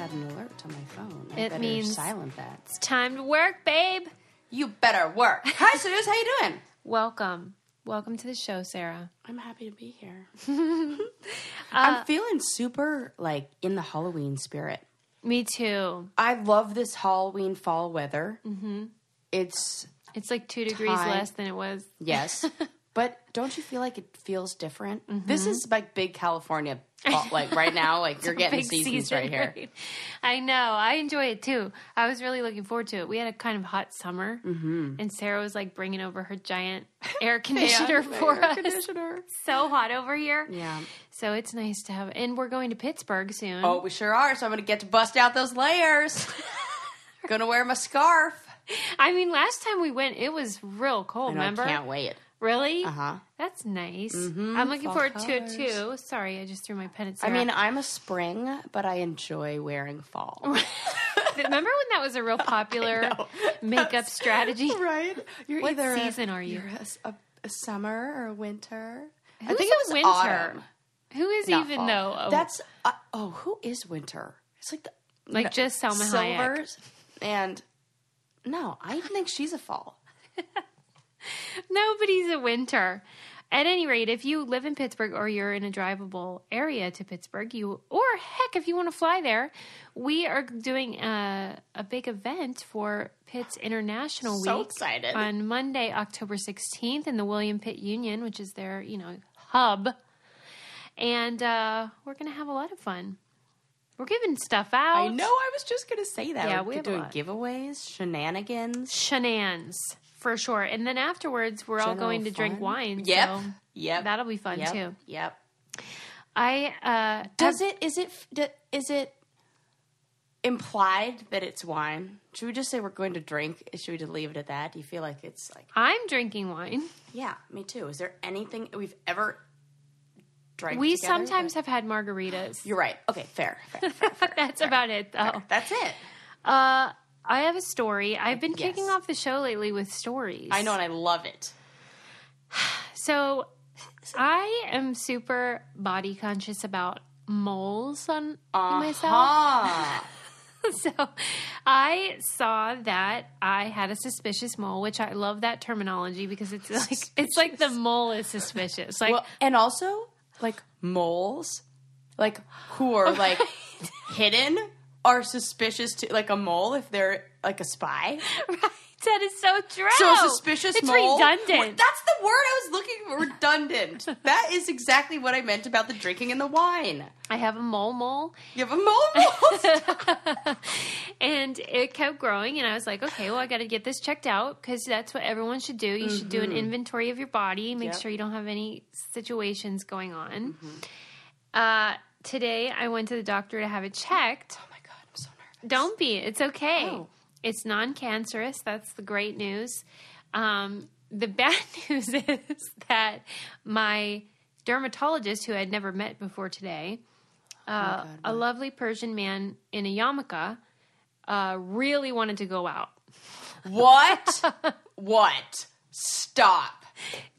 got an alert on my phone. I It means- silent that. It's time to work, babe. You better work. Hi, Suze. How you doing? Welcome. Welcome to the show, Sarah. I'm happy to be here. Uh, I'm feeling super like in the Halloween spirit. Me too. I love this Halloween fall weather. Mm-hmm. It's It's like two degrees Time. less than it was. yes, but don't you feel like it feels different? Mm-hmm. This is like big California. Like right now, like you're getting seasons season, right here. right? I know. I enjoy it too. I was really looking forward to it. We had a kind of hot summer, mm-hmm. and Sarah was like bringing over her giant air conditioner for air us. conditioner. So hot over here. Yeah. So it's nice to have. And we're going to Pittsburgh soon. Oh, we sure are. So I'm going to get to bust out those layers. Gonna wear my scarf. I mean, last time we went, it was real cold. I know, remember? I can't wait. Really? Uh huh. That's nice. I'm looking fall forward to it too. Sorry, I just threw my pen at I mean, I'm a spring, but I enjoy wearing fall. remember when that was a real popular makeup strategy? right? You're What either season a, are you? You're a, a- summer or a winter. I Who's think a it was winter? autumn, Who is not even fall. though? a- That's uh, oh, who is winter? It's like the like no, just Salma Hayek. silvers and no, I think she's a fall. Nobody's a winter. At any rate, if you live in Pittsburgh or you're in a drivable area to Pittsburgh, you or heck, if you want to fly there, we are doing a, a big event for Pitt's International So Week excited. on Monday, October 16th, in the William Pitt Union, which is their you know hub, and uh, we're gonna have a lot of fun. We're giving stuff out. I know. I was just gonna say that. Yeah, we're we doing giveaways, shenanigans. shenanigans for sure. And then afterwards, we're all going to drink wine. Yep. So Yep. that'll be fun yep. too. Yep. I uh, Does it? Is it? d- Is it implied that it's wine? Should we just say we're going to drink? Should we just leave it at that? Do you feel like it's like? I'm drinking wine. Yeah, me too. Is there anything we've ever drank? We together sometimes that- have had margaritas. You're right. Okay, fair. fair, fair, fair, That's fair. about it, though. That's it. Uh, I have a story. I've been Yes. kicking off the show lately with stories. I know, and I love it. So I am super body conscious about moles on myself. Ah, so I saw that I had a suspicious mole, which I love that terminology because it's like it's like the mole is suspicious. Like well, and also like moles, like who are like hidden, are suspicious to like a mole if they're like a spy. Right. That is so true. So suspicious it's mole. redundant. That's the word I was looking for. Redundant. that is exactly what I meant about the drinking and the wine. I have a mole mole, You have a mole mole. and it kept growing. And I was like, okay, well, I got to get this checked out because that's what everyone should do. You should do an inventory of your body, make Mm-hmm. Yep. sure you don't have any situations going on. Uh, today, I went to the doctor to have it checked. oh my god, I'm so nervous. Don't be. It's okay. Oh. It's non cancerous. That's the great news. Um, the bad news is that my dermatologist, who I'd never met before today, uh, a lovely Persian man in a yarmulke, uh, really wanted to go out. What? what? Stop.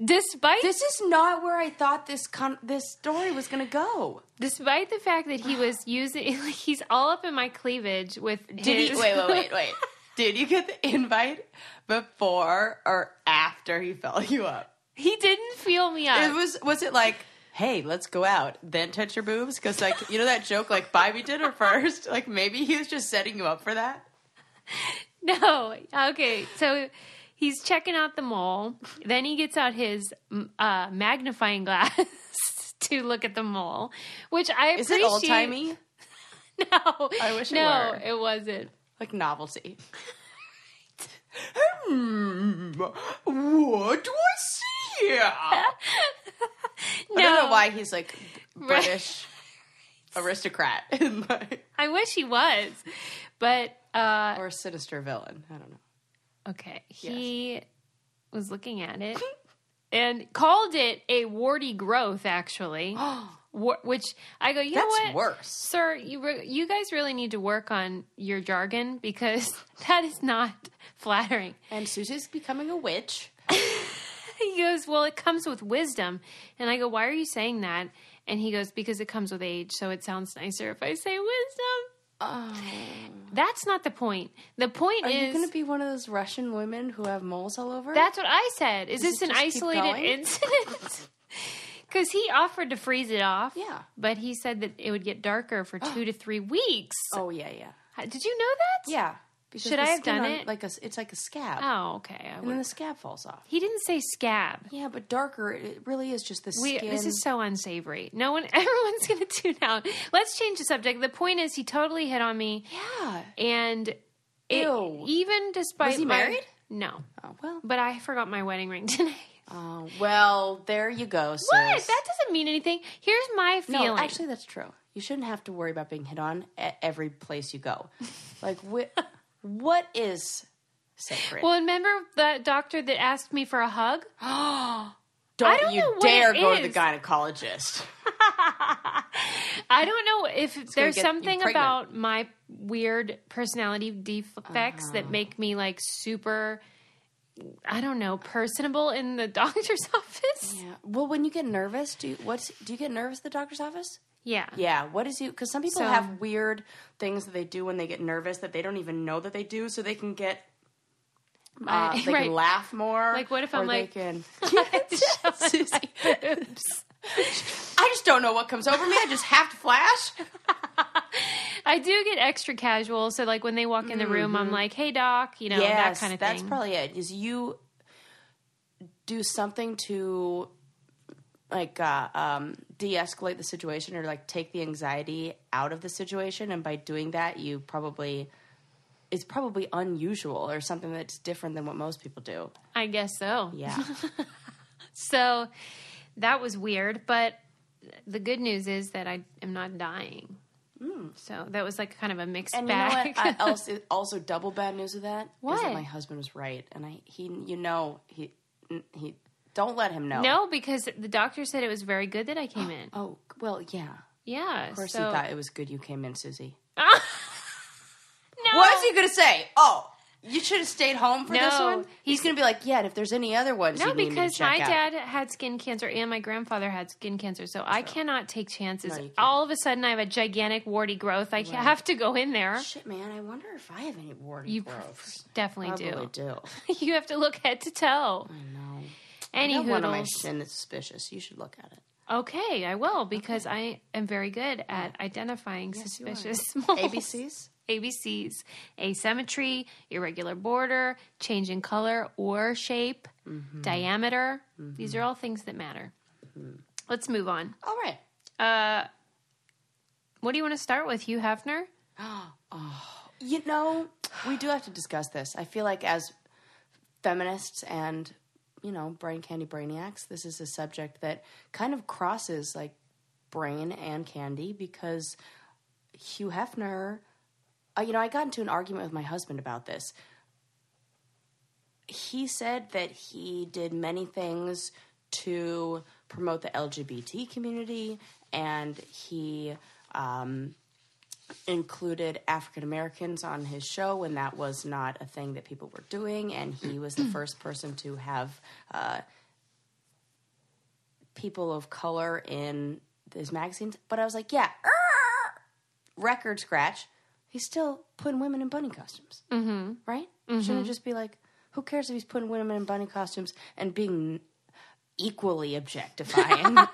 Despite This is not where I thought this con- this story was going to go. despite the fact that he was using, like, he's all up in my cleavage with. Did he? Wait, wait, wait, wait. Did you get the invite before or after he fell you up? he didn't feel me up. It was. Was it like? Hey, let's go out, then touch your boobs? Because, like, you know that joke, like, buy me dinner first? Like, maybe he was just setting you up for that? No. Okay. So he's checking out the mole. Then he gets out his uh, magnifying glass to look at the mole, which I Is appreciate. it old timey? No. I wish it no, were. it wasn't. Like novelty. hmm, what do I see here? I No. don't know why he's like British aristocrat I wish he was, but uh, or a sinister villain. I don't know. Okay. He was looking at it and called it a warty growth. Actually, which I go. You know That's what? worse. Sir, you re- you guys really need to work on your jargon because that is not flattering. And Susie's becoming a witch. he goes, Well, it comes with wisdom. And I go, Why are you saying that? And he goes, Because it comes with age, so it sounds nicer if I say wisdom. Oh. That's not the point. The point is. Are is you going to be one of those Russian women who have moles all over? that's what I said. Is Does this an isolated incident? Because he offered to freeze it off. Yeah. But he said that it would get darker for two to three weeks. oh yeah, yeah, Did you know that? yeah. Because Should I have done on- it? Like a, it's like a scab, Oh, okay. I and then the scab falls off. He didn't say scab. Yeah, but darker. It really is just the We, skin. this is so unsavory. No one, everyone's going to tune out. Let's change the subject. The point is, he totally hit on me, yeah. and it, Ew. even despite Was he my- married? no, Oh well. but I forgot my wedding ring today. Oh well. There you go. Sis. What? That doesn't mean anything. Here's my feeling. No, actually, that's true. You shouldn't have to worry about being hit on at every place you go. Like, wh- what is sacred? well, remember that doctor that asked me for a hug? don't, I don't you dare go to the gynecologist. I don't know if there's something about my weird personality defects that Uh-huh. make me like super. I don't know, personable in the doctor's office. Yeah. Well, when you get nervous, do you, what's do you get nervous at the doctor's office? Yeah. Yeah. What is you? Because some people So- have weird things that they do when they get nervous that they don't even know that they do, so they can get. Uh, I- they right. can laugh more. Like, what if I'm like- can. I just don't know what comes over me. I just have to flash. I do get extra casual, so like when they walk in the room, I'm like, "Hey, doc," you know, that kind of thing. that's probably it. Is you do something to like uh, um, de-escalate the situation or like take the anxiety out of the situation, and by doing that, you probably it's probably unusual or something that's different than what most people do. I guess so. Yeah, So that was weird, but the good news is that I am not dying. So that was like kind of a mixed and you know bag. I also, also double bad news of that is What? that my husband was right, and I he you know he he don't let him know. no, because the doctor said it was very good that I came in. Oh well, yeah. Yeah, Of course, so, he thought it was good you came in, Susie. no, What is he going to say? Oh, you should have stayed home for this one. He's going to be like, yeah. And if there's any other ones, No, you need me to because my out. dad had skin cancer and my grandfather had skin cancer, so I cannot take chances. No. All of a sudden, I have a gigantic warty growth. I have to go in there. Shit, man. I wonder if I have any warty You growths. definitely Probably do. do. you have to look head to toe. I know. Any I one on my shin that's suspicious. You should look at it. Okay, I will because I am very good at identifying are. suspicious moles. ABCs. ABCs, asymmetry, irregular border, change in color or shape, Mm-hmm. diameter. These are all things that matter. Mm-hmm. Let's move on. All right. Uh, what do you want to start with, Hugh Hefner? oh, You know, we do have to discuss this. I feel like as feminists and you know brain candy brainiacs, this is a subject that kind of crosses like brain and candy because Hugh Hefner. Uh, you know, I got into an argument with my husband about this. He said that he did many things to promote the LGBT community, and he um, included African Americans on his show when that was not a thing that people were doing, and he was the first person to have uh, people of color in his magazines. But I was like, yeah, "Arr!" record scratch. He's still putting women in bunny costumes, mm-hmm. right? Shouldn't it just be like, who cares if he's putting women in bunny costumes and being equally objectifying?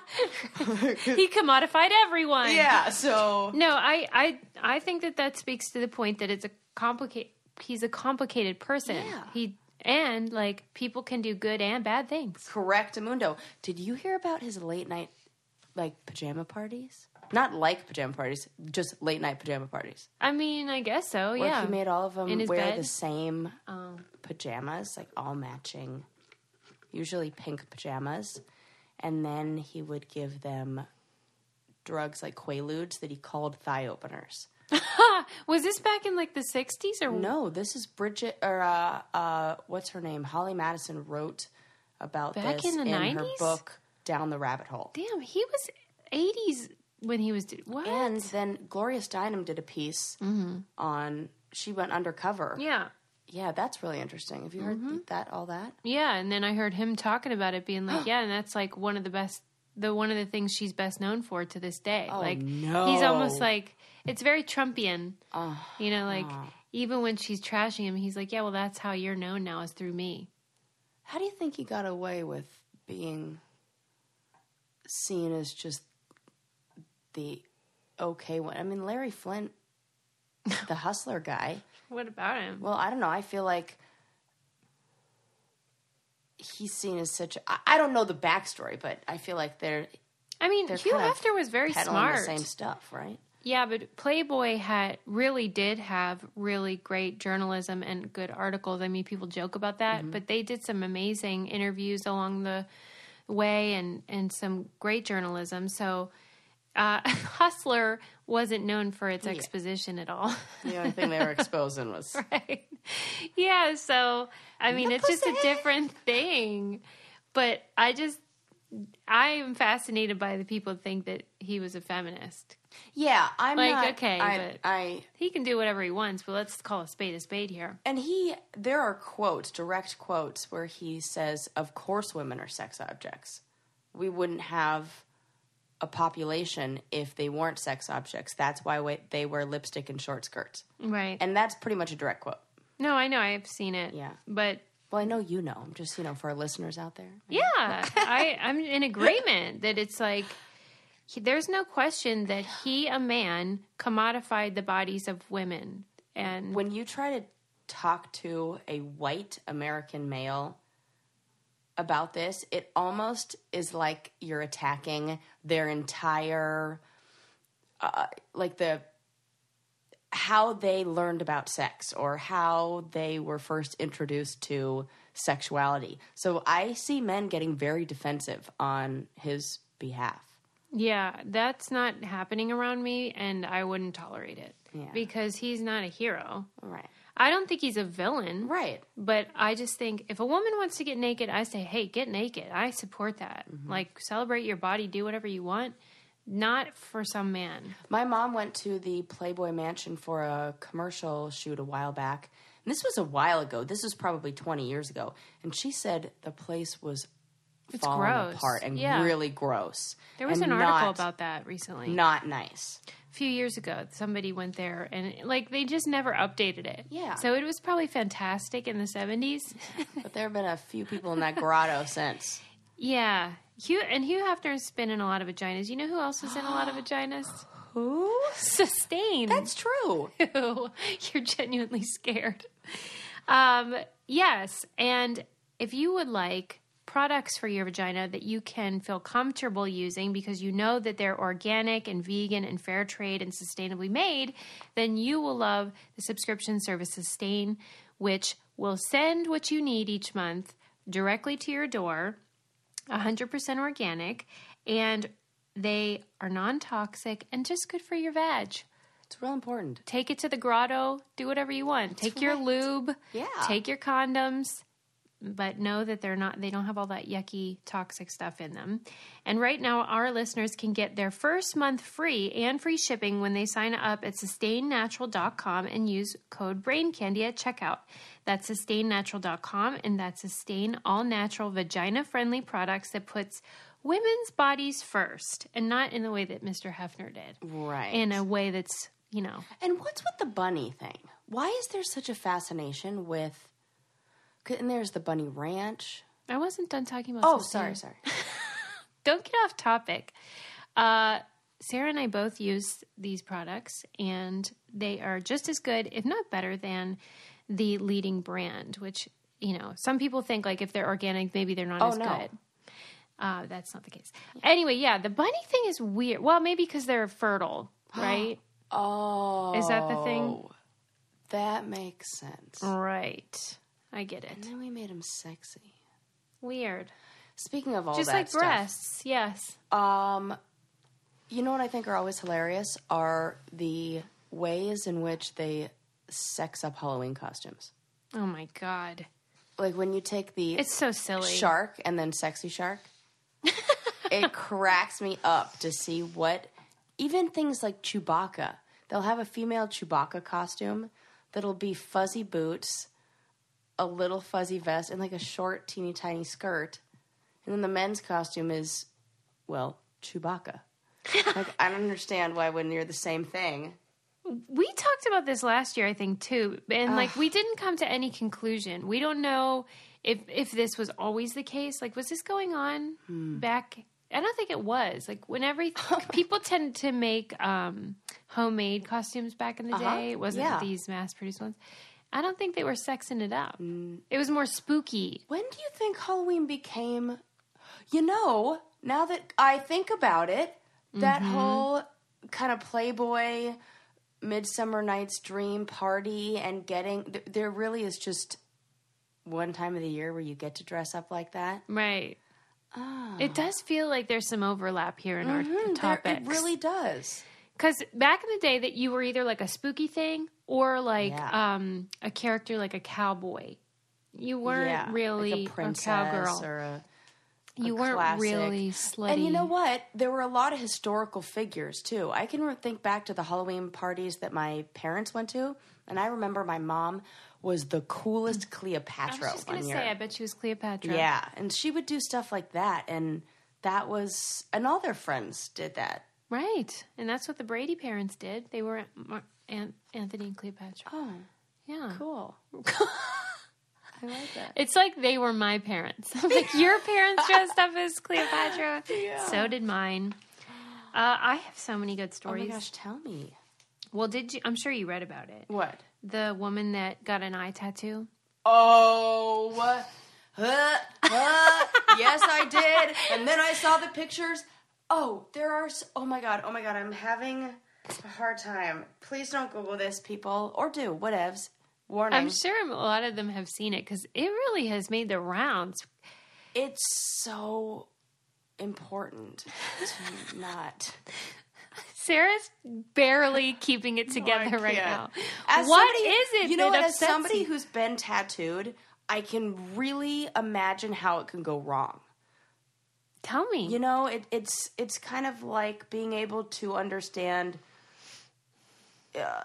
he commodified everyone. yeah. So No, I, I, I think that that speaks to the point that it's a complicate. He's a complicated person. Yeah. He and like people can do good and bad things. Correct, Amundo. Did you hear about his late night, like pajama parties? Not like pajama parties, just late night pajama parties. I mean, I guess so. Where yeah. he made all of them In his wear bed? the same Oh. pajamas, like all matching, usually pink pajamas, and then he would give them drugs like Quaaludes that he called thigh openers. Was this back in like the '60s or No, this is Bridget or uh, uh, what's her name? Holly Madison wrote about Back this in the her 90s? book Down the Rabbit Hole. Damn, he was '80s when he was do- what? And then Gloria Steinem did a piece on. She went undercover yeah, Yeah, that's really interesting. Have you heard Mm-hmm. that? All that? Yeah, and then I heard him talking about it, being like, "Yeah, and that's like one of the best, the one of the things she's best known for to this day. Oh, like no. he's almost like it's very Trumpian, Oh, you know, like even when she's trashing him, he's like, "Yeah, well, that's how you're known now is through me." how do you think he got away with being seen as just the okay one? I mean, Larry Flynt, the hustler guy. What about him? Well, I don't know. I feel like he's seen as such. I, I don't know the backstory, but I feel like they're I mean, they're Hugh Hefner was very smart. the same stuff, right? Yeah, but Playboy had really did have really great journalism and good articles. I mean, people joke about that, Mm-hmm. but they did some amazing interviews along the way and and some great journalism. So, uh, Hustler wasn't known for its exposition at all. The only thing they were exposing was right? Yeah. So, I mean, The it's just a different thing. But I just. I am fascinated by the people who think that he was a feminist. yeah. I'm Like, not okay, I, but- I He can do whatever he wants, but let's call a spade a spade here. and he there are quotes, direct quotes, where he says, "Of course, women are sex objects. We wouldn't have." A population if they weren't sex objects. That's why they wear lipstick and short skirts. Right. And that's pretty much a direct quote. no, I know. I've seen it. Yeah. But Well, I know you know. I'm just, you know, for our listeners out there. yeah, I, I'm in agreement that it's like he, there's no question that he, a man, commodified the bodies of women. And When you try to talk to a white American male about this, it almost is like you're attacking their entire, uh, like the how they learned about sex or how they were first introduced to sexuality. So I see men getting very defensive on his behalf. yeah, that's not happening around me, and I wouldn't tolerate it Yeah. because he's not a hero. Right. I don't think he's a villain. Right. But I just think if a woman wants to get naked, I say, hey, get naked. I support that. Mm-hmm. Like, celebrate your body, do whatever you want, not for some man. My mom went to the Playboy Mansion for a commercial shoot a while back. And this was a while ago. This was probably 20 years ago. And she said the place was It's falling gross. apart and Yeah. really gross. There was an article not- about that recently. Not nice. Few years ago, somebody went there and, like, they just never updated it. Yeah. So it was probably fantastic in the 70s. But there have been a few people in that grotto since. yeah. Hugh, and Hugh Hefner's been in a lot of vaginas. You know who else is in a lot of vaginas? Who? Sustain. That's true. You're genuinely scared. Um, yes, and if you would like products for your vagina that you can feel comfortable using because you know that they're organic and vegan and fair trade and sustainably made, then you will love the subscription service Sustain, which will send what you need each month directly to your door, 100% organic, and they are non toxic and just good for your vag It's real important. take it to the grotto, do whatever you want. Take your lube, Yeah. take your condoms, but know that they're not they don't have all that yucky toxic stuff in them. And right now our listeners can get their first month free and free shipping when they sign up at sustainnatural.com and use code BRAINCANDY at checkout. That's sustainnatural.com and that's sustain all natural vagina friendly products that puts women's bodies first and not in the way that Mr. Hefner did. Right. In a way that's, you know, And what's with the bunny thing? Why is there such a fascination with. And there's the bunny ranch. I wasn't done talking about. Oh, sorry, sorry. Don't get off topic. Uh, Sarah and I both use these products, and they are just as good, if not better, than the leading brand. Which you know, some people think like if they're organic, maybe they're not Oh, as no. good. Uh, that's not the case. Anyway, yeah, the bunny thing is weird. Well, maybe because they're fertile, right? Oh. Is that the thing? That makes sense. right. I get it. And then we made him sexy. Weird. Speaking of all Just that like stuff, breasts. Yes. um, you know what I think are always hilarious are the ways in which they sex up Halloween costumes. Oh my god. Like when you take the It's so silly. shark and then sexy shark. it cracks me up to see what even things like Chewbacca. They'll have a female Chewbacca costume that'll be fuzzy boots a little fuzzy vest and like a short, teeny tiny skirt. And then the men's costume is, well, Chewbacca. like, I don't understand why when you're the same thing. We talked about this last year, I think, too, and like we didn't come to any conclusion. We don't know if if this was always the case. Like, was this going on Hmm. back? I don't think it was. Like when every people tend to make um, homemade costumes back in the Uh-huh. day. It wasn't Yeah. these mass produced ones. I don't think they were sexing it up. Mm. It was more spooky. When do you think Halloween became? You know, now that I think about it, that whole kind of Playboy Midsummer Night's Dream party and getting th- there really is just one time of the year where you get to dress up like that. Right. Ah. It does feel like there's some overlap here in our Mhm, there- topics. it really does. Because back in the day, that you were either like a spooky thing or like Yeah. um, a character like a cowboy. You weren't yeah, really like a princess cowgirl. or a you weren't classic. really slutty. And you know what? There were a lot of historical figures too. I can think back to the Halloween parties that my parents went to, and I remember my mom was the coolest Cleopatra. I Cleopatra was just gonna say. I bet she was Cleopatra. yeah, and she would do stuff like that, and that was, and all their friends did that. right. And that's what the Brady parents did. They were An- Anthony and Cleopatra. Oh, Yeah, cool! I like that. It's like they were my parents. I'm like, your parents dressed up as Cleopatra. Yeah. So did mine. Uh, I have so many good stories. Oh my gosh, tell me Well, did you? I'm sure you read about it. what? The woman that got an eye tattoo. Oh, uh, uh, yes, I did. And then I saw the pictures. Oh, there are. s oh my god. Oh my god. I'm having a hard time. Please don't Google this, people, or do whatevs. Warning. I'm sure a lot of them have seen it because it really has made the rounds. it's so important to not. Sarah's barely keeping it together right now. As What somebody- is it You know that what? As somebody you? who's been tattooed, I can really imagine how it can go wrong. Tell me. You know, it, it's it's kind of like being able to understand. Uh,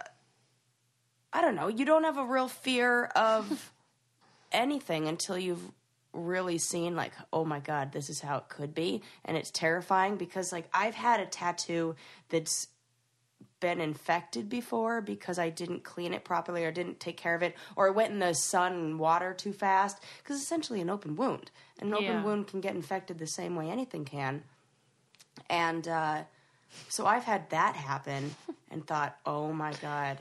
I don't know. You don't have a real fear of anything until you've really seen, like, oh my god, this is how it could be, and it's terrifying because, like, I've had a tattoo that's been infected before because I didn't clean it properly or didn't take care of it or I went in the sun and water too fast because it's essentially an open wound. An open wound can get infected the same way anything can. And uh, so I've had that happen and thought, oh my God,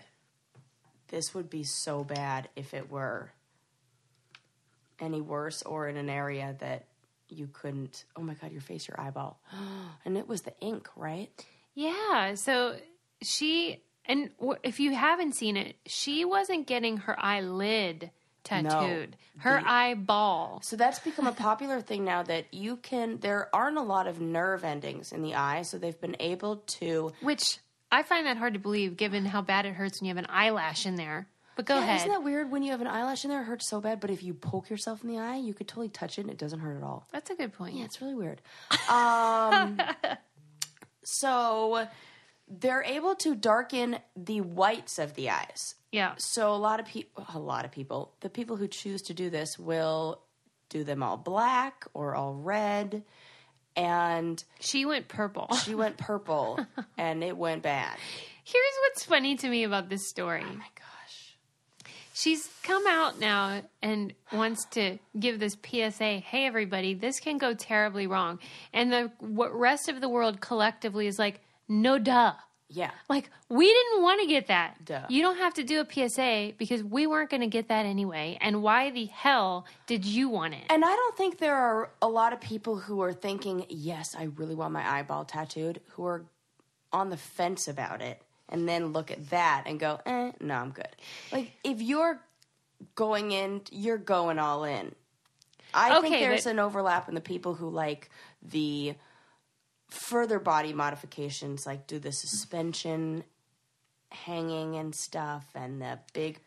this would be so bad if it were any worse or in an area that you couldn't. Oh my God, your face, your eyeball. and it was the ink, right? Yeah. So she, and if you haven't seen it, she wasn't getting her eyelid tattooed, her The- eyeball. So that's become a popular thing now that you can. There aren't a lot of nerve endings in the eye, so they've been able to. Which I find that hard to believe given how bad it hurts when you have an eyelash in there. But go Yeah, ahead. Isn't that weird when you have an eyelash in there? It hurts so bad, but if you poke yourself in the eye, you could totally touch it and it doesn't hurt at all. That's a good point. Yeah, it's really weird. Um, so they're able to darken the whites of the eyes. Yeah. So a lot of people, a lot of people, the people who choose to do this will do them all black or all red, and She went purple. she went purple, and it went bad. Here's what's funny to me about this story. Oh my gosh! She's come out now and wants to give this PSA. Hey, everybody, this can go terribly wrong. And the what rest of the world collectively is like, no, duh. Yeah, Like, we didn't want to get that. Duh. You don't have to do a PSA because we weren't going to get that anyway. And why the hell did you want it? and I don't think there are a lot of people who are thinking, "Yes, I really want my eyeball tattooed," who are on the fence about it, and then look at that and go, "Eh, no, I'm good." Like if you're going in, you're going all in. I think there's but- an overlap in the people who like the further body modifications, like do the suspension hanging and stuff, and the big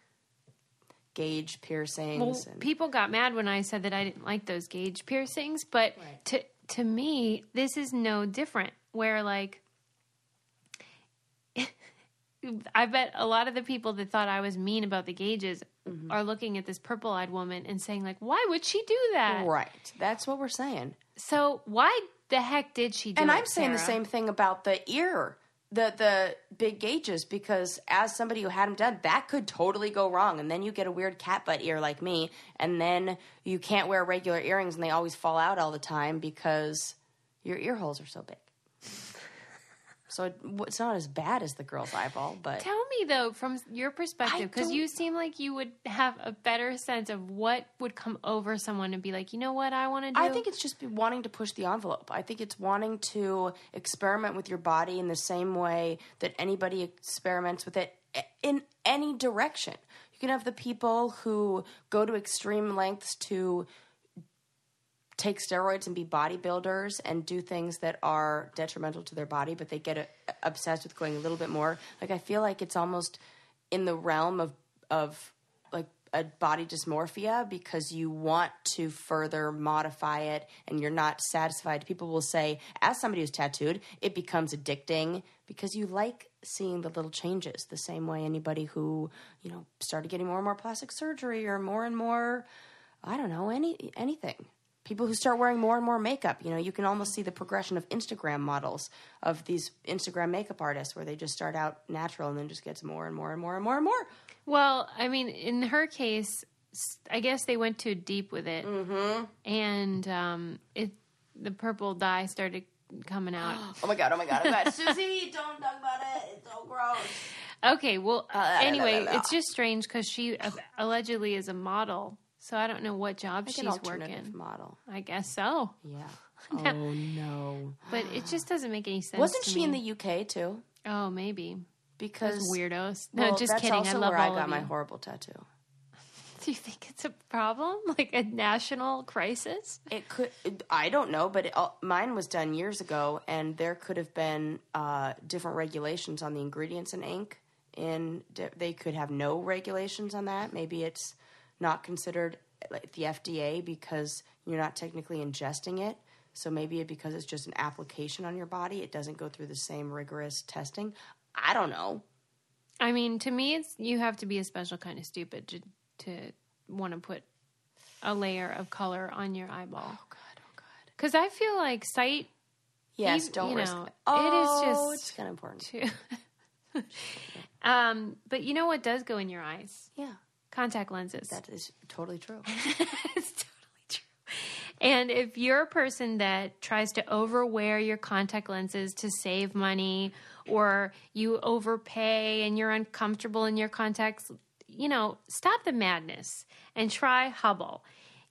gauge piercings. Well, and, people got mad when I said that I didn't like those gauge piercings, but Right. to to me, this is no different. Where like I bet a lot of the people that thought I was mean about the gauges Mm-hmm. are looking at this purple-eyed woman and saying like, "Why would she do that?" Right. That's what we're saying. So why the heck did she do and? I'm saying the same thing about the ear, the the big gauges, because as somebody who had them done, that could totally go wrong, and then you get a weird cat butt ear like me, and then you can't wear regular earrings, and they always fall out all the time because your ear holes are so big. So it, it's not as bad as the girl's eyeball, but Tell me though, from your perspective, because you seem like you would have a better sense of what would come over someone and be like, you know what, I want to do. I think it's just wanting to push the envelope. I think it's wanting to experiment with your body in the same way that anybody experiments with it in any direction. You can have the people who go to extreme lengths to take steroids and be bodybuilders and do things that are detrimental to their body, but they get uh, obsessed with going a little bit more. Like I feel like it's almost in the realm of of like a body dysmorphia because you want to further modify it and you're not satisfied. People will say, as somebody who's tattooed, it becomes addicting because you like seeing the little changes the same way anybody who, you know, started getting more and more plastic surgery or more and more I don't know, any anything. People who start wearing more and more makeup, you know, you can almost see the progression of Instagram models of these Instagram makeup artists where they just start out natural and then just gets more and more and more and more and more. Well, I mean, in her case, I guess they went too deep with it, mm-hmm. and um, it the purple dye started coming out. Oh my god, oh my god, oh my god. Susie, don't talk about it. It's so gross. okay, well, la, la, anyway, la, la. it's just strange because she uh, allegedly is a model, so I don't know what job Like an she's alternative working. model. I guess so, Yeah. Oh no. but it just doesn't make any sense. Wasn't to she in the UK too? Oh, maybe Because those weirdos. well, no, just that's kidding. Also I love where all I got of my you. horrible tattoo. Do you think it's a problem, like a national crisis? It could. It, I don't know, but it, all- mine was done years ago, and there could have been uh, different regulations on the ingredients in ink. In they could have no regulations on that. Maybe it's not considered like the FDA because you're not technically ingesting it. So maybe it because it's just an application on your body, it doesn't go through the same rigorous testing. I don't know. I mean, to me, it's you have to be a special kind of stupid to to want to put a layer of color on your eyeball. Oh God! Oh God! Because I feel like sight Yes, don't you risk know, it. it is Oh, just- it's kind of important. too. um, but you know what does go in your eyes? Yeah, Contact lenses. that is totally true. it's totally true. And if you're a person that tries to overwear your contact lenses to save money, or you overpay and you're uncomfortable in your contacts, you know, stop the madness and try Hubble.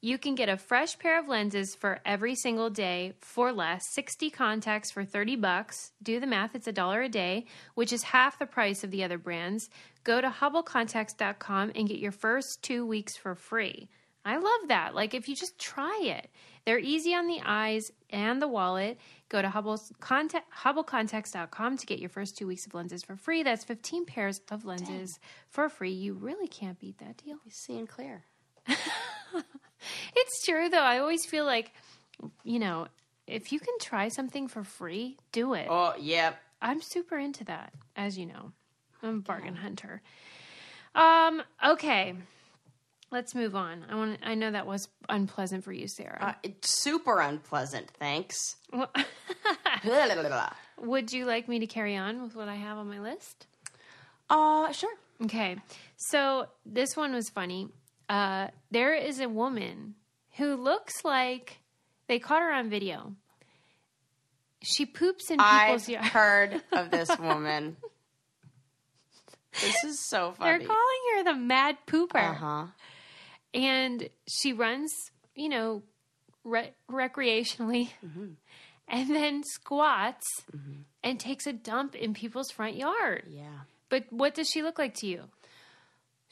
You can get a fresh pair of lenses for every single day for less. 60 contacts for 30 bucks. Do the math, it's a dollar a day, which is half the price of the other brands. Go to hubblecontacts.com and get your first 2 weeks for free. I love that. Like if you just try it. They're easy on the eyes and the wallet. Go to Hubble's contact, hubblecontacts.com to get your first 2 weeks of lenses for free. That's 15 pairs of lenses for free. You really can't beat that deal. Seeing clear. It's true though. I always feel like, you know, if you can try something for free, do it. Oh, yep. I'm super into that, as you know. I'm a bargain hunter. Um, okay. Let's move on. I want I know that was unpleasant for you, Sarah. Uh, it's super unpleasant, thanks. Well, uh, Would you like me to carry on with what I have on my list? Uh, sure. Okay. So this one was funny. Uh, there is a woman who looks like they caught her on video. She poops in people's I've yard. heard of this woman. this is so funny. They're calling her the mad pooper. Uh huh. And she runs, you know, re- recreationally Mm-hmm. and then squats and takes a dump in people's front yard. Yeah. But what does she look like to you?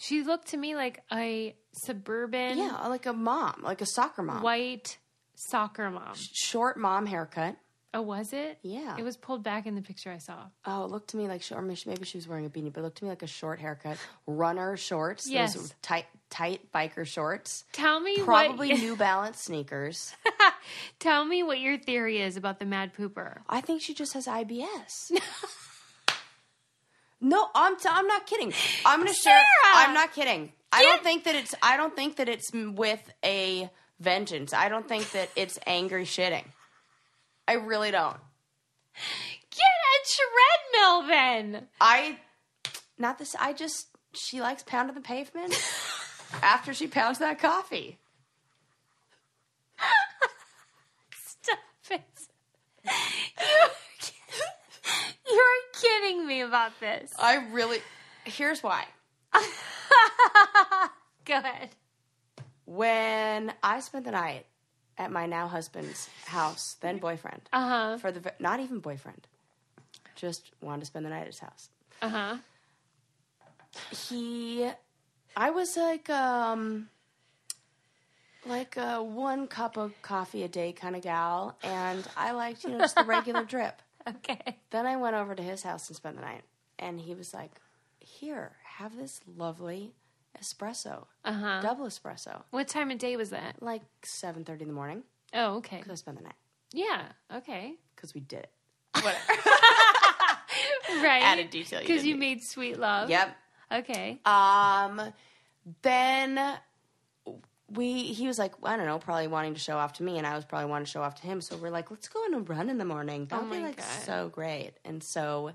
She looked to me like a suburban Yeah, like a mom, like a soccer mom. white soccer mom. Short mom haircut. Oh, was it? Yeah. It was pulled back in the picture I saw. Oh, it looked to me like, she- or maybe maybe she was wearing a beanie, but it looked to me like a short haircut. Runner shorts. Yes. Those tight, tight biker shorts. Tell me Probably what New Balance sneakers. Tell me what your theory is about the mad pooper. I think she just has IBS. No, I'm t- I'm not kidding. I'm gonna share. Sarah! I'm not kidding. I don't think that it's. I don't think that it's with a vengeance. I don't think that it's angry shitting. I really don't. Get a treadmill then. I not this. I just she likes pounding the pavement after she pounds that coffee. Stop it. You're, you're kidding me about this. I really. Here's why. Go ahead. When I spent the night at my now husband's house, then boyfriend, Uh huh. for the not even boyfriend, just wanted to spend the night at his house. Uh huh. he i was like um like a one cup of coffee a day kind of gal and i liked you know just the regular drip Okay. then i went over to his house and spent the night and he was like here have this lovely espresso Uh huh. double espresso What time of day was that? like 7.30 in the morning Oh, okay. because i spent the night Yeah. Okay. because we did it Right. Added detail Because didn't you made sweet love. yep Okay. Um, then we he was like, I don't know, probably wanting to show off to me, and I was probably wanting to show off to him. So we're like, let's go on a run in the morning. That'll be like God. so great. And so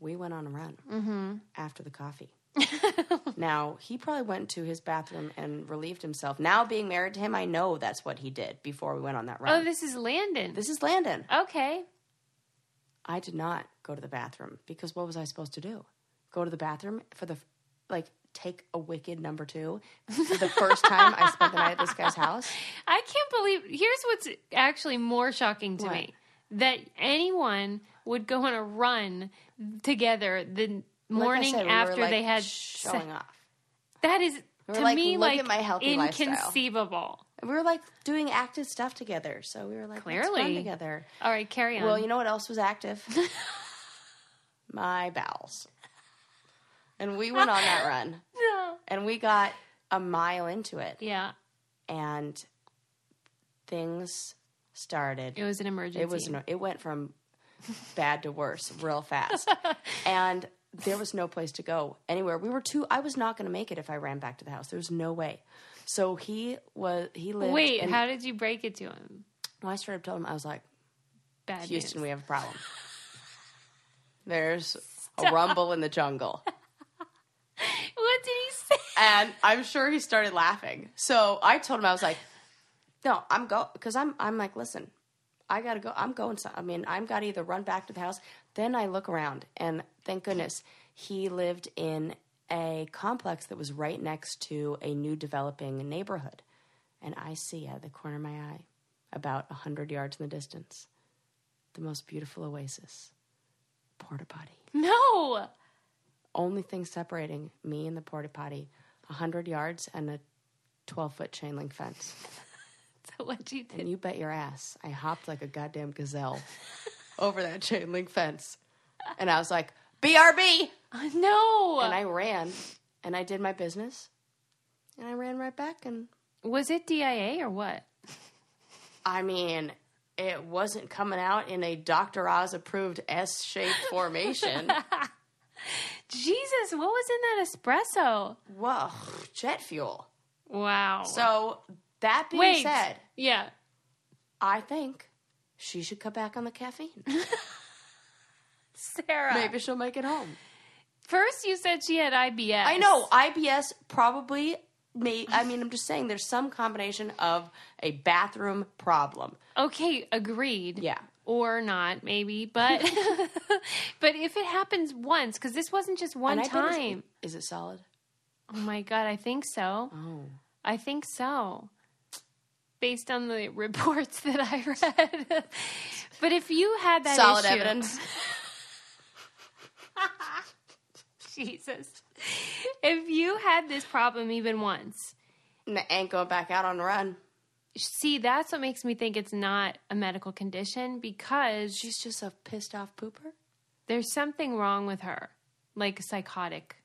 we went on a run Mm-hmm. after the coffee. now he probably went to his bathroom and relieved himself. Now being married to him, I know that's what he did before we went on that run Oh, this is Landon. this is Landon. okay. I did not go to the bathroom because what was I supposed to do? Go to the bathroom for the like take a wicked number two for the first time I spent the night at this guy's house. I can't believe. Here's what's actually more shocking to What? me: that anyone would go on a run together the Like morning we were, after like, they had showing se- off. That is were to like, me like healthy lifestyle." inconceivable. We were like doing active stuff together, so we were like, Clearly. together. All right, carry on. Well, you know what else was active? my bowels. And we went on that run. And we got a mile into it, Yeah, and things started. it was an emergency. It was no, it went from bad to worse real fast, and there was no place to go anywhere. We were too. I was not going to make it if I ran back to the house. There was no way. So he was. He lived. Wait, in, how did you break it to him? When I started told him, I was like, Bad Houston, news. we have a problem. There's a rumble in the jungle. What did he say? And I'm sure he started laughing. So I told him I was like, "No, I'm go because I'm I'm like, listen, I gotta go. I'm going. So, I mean, I'm got to either run back to the house. Then I look around, and thank goodness he lived in a complex that was right next to a new developing neighborhood, and I see out of the corner of my eye, about a hundred yards in the distance, the most beautiful oasis, porta potty No. only thing separating me and the porta potty, a hundred yards and a twelve foot chain link fence. So what you did? And you bet your ass, I hopped like a goddamn gazelle over that chain link fence, and I was like, "BRB!" Oh, no. And I ran, and I did my business, and I ran right back. And was it DIA or what? I mean, it wasn't coming out in a Dr. Oz approved S shaped formation. Jesus, what was in that espresso? Whoa, jet fuel. Wow. So that being Wait. said, yeah. I think she should cut back on the caffeine. Sarah. Maybe she'll make it home. First you said she had IBS. I know IBS probably may. I mean, I'm just saying there's some combination of a bathroom problem. Okay, agreed. Yeah. Or not, maybe, but but if it happens once, because this wasn't just one And I bet it's- time. Is it solid? Oh my god, I think so. Oh. I think so. Based on the reports that I read. but if you had that Solid issue- evidence. Jesus. If you had this problem even once, And ain't going back out on the run. See, that's what makes me think it's not a medical condition because She's just a pissed off pooper. there's something wrong with her, like psychotic.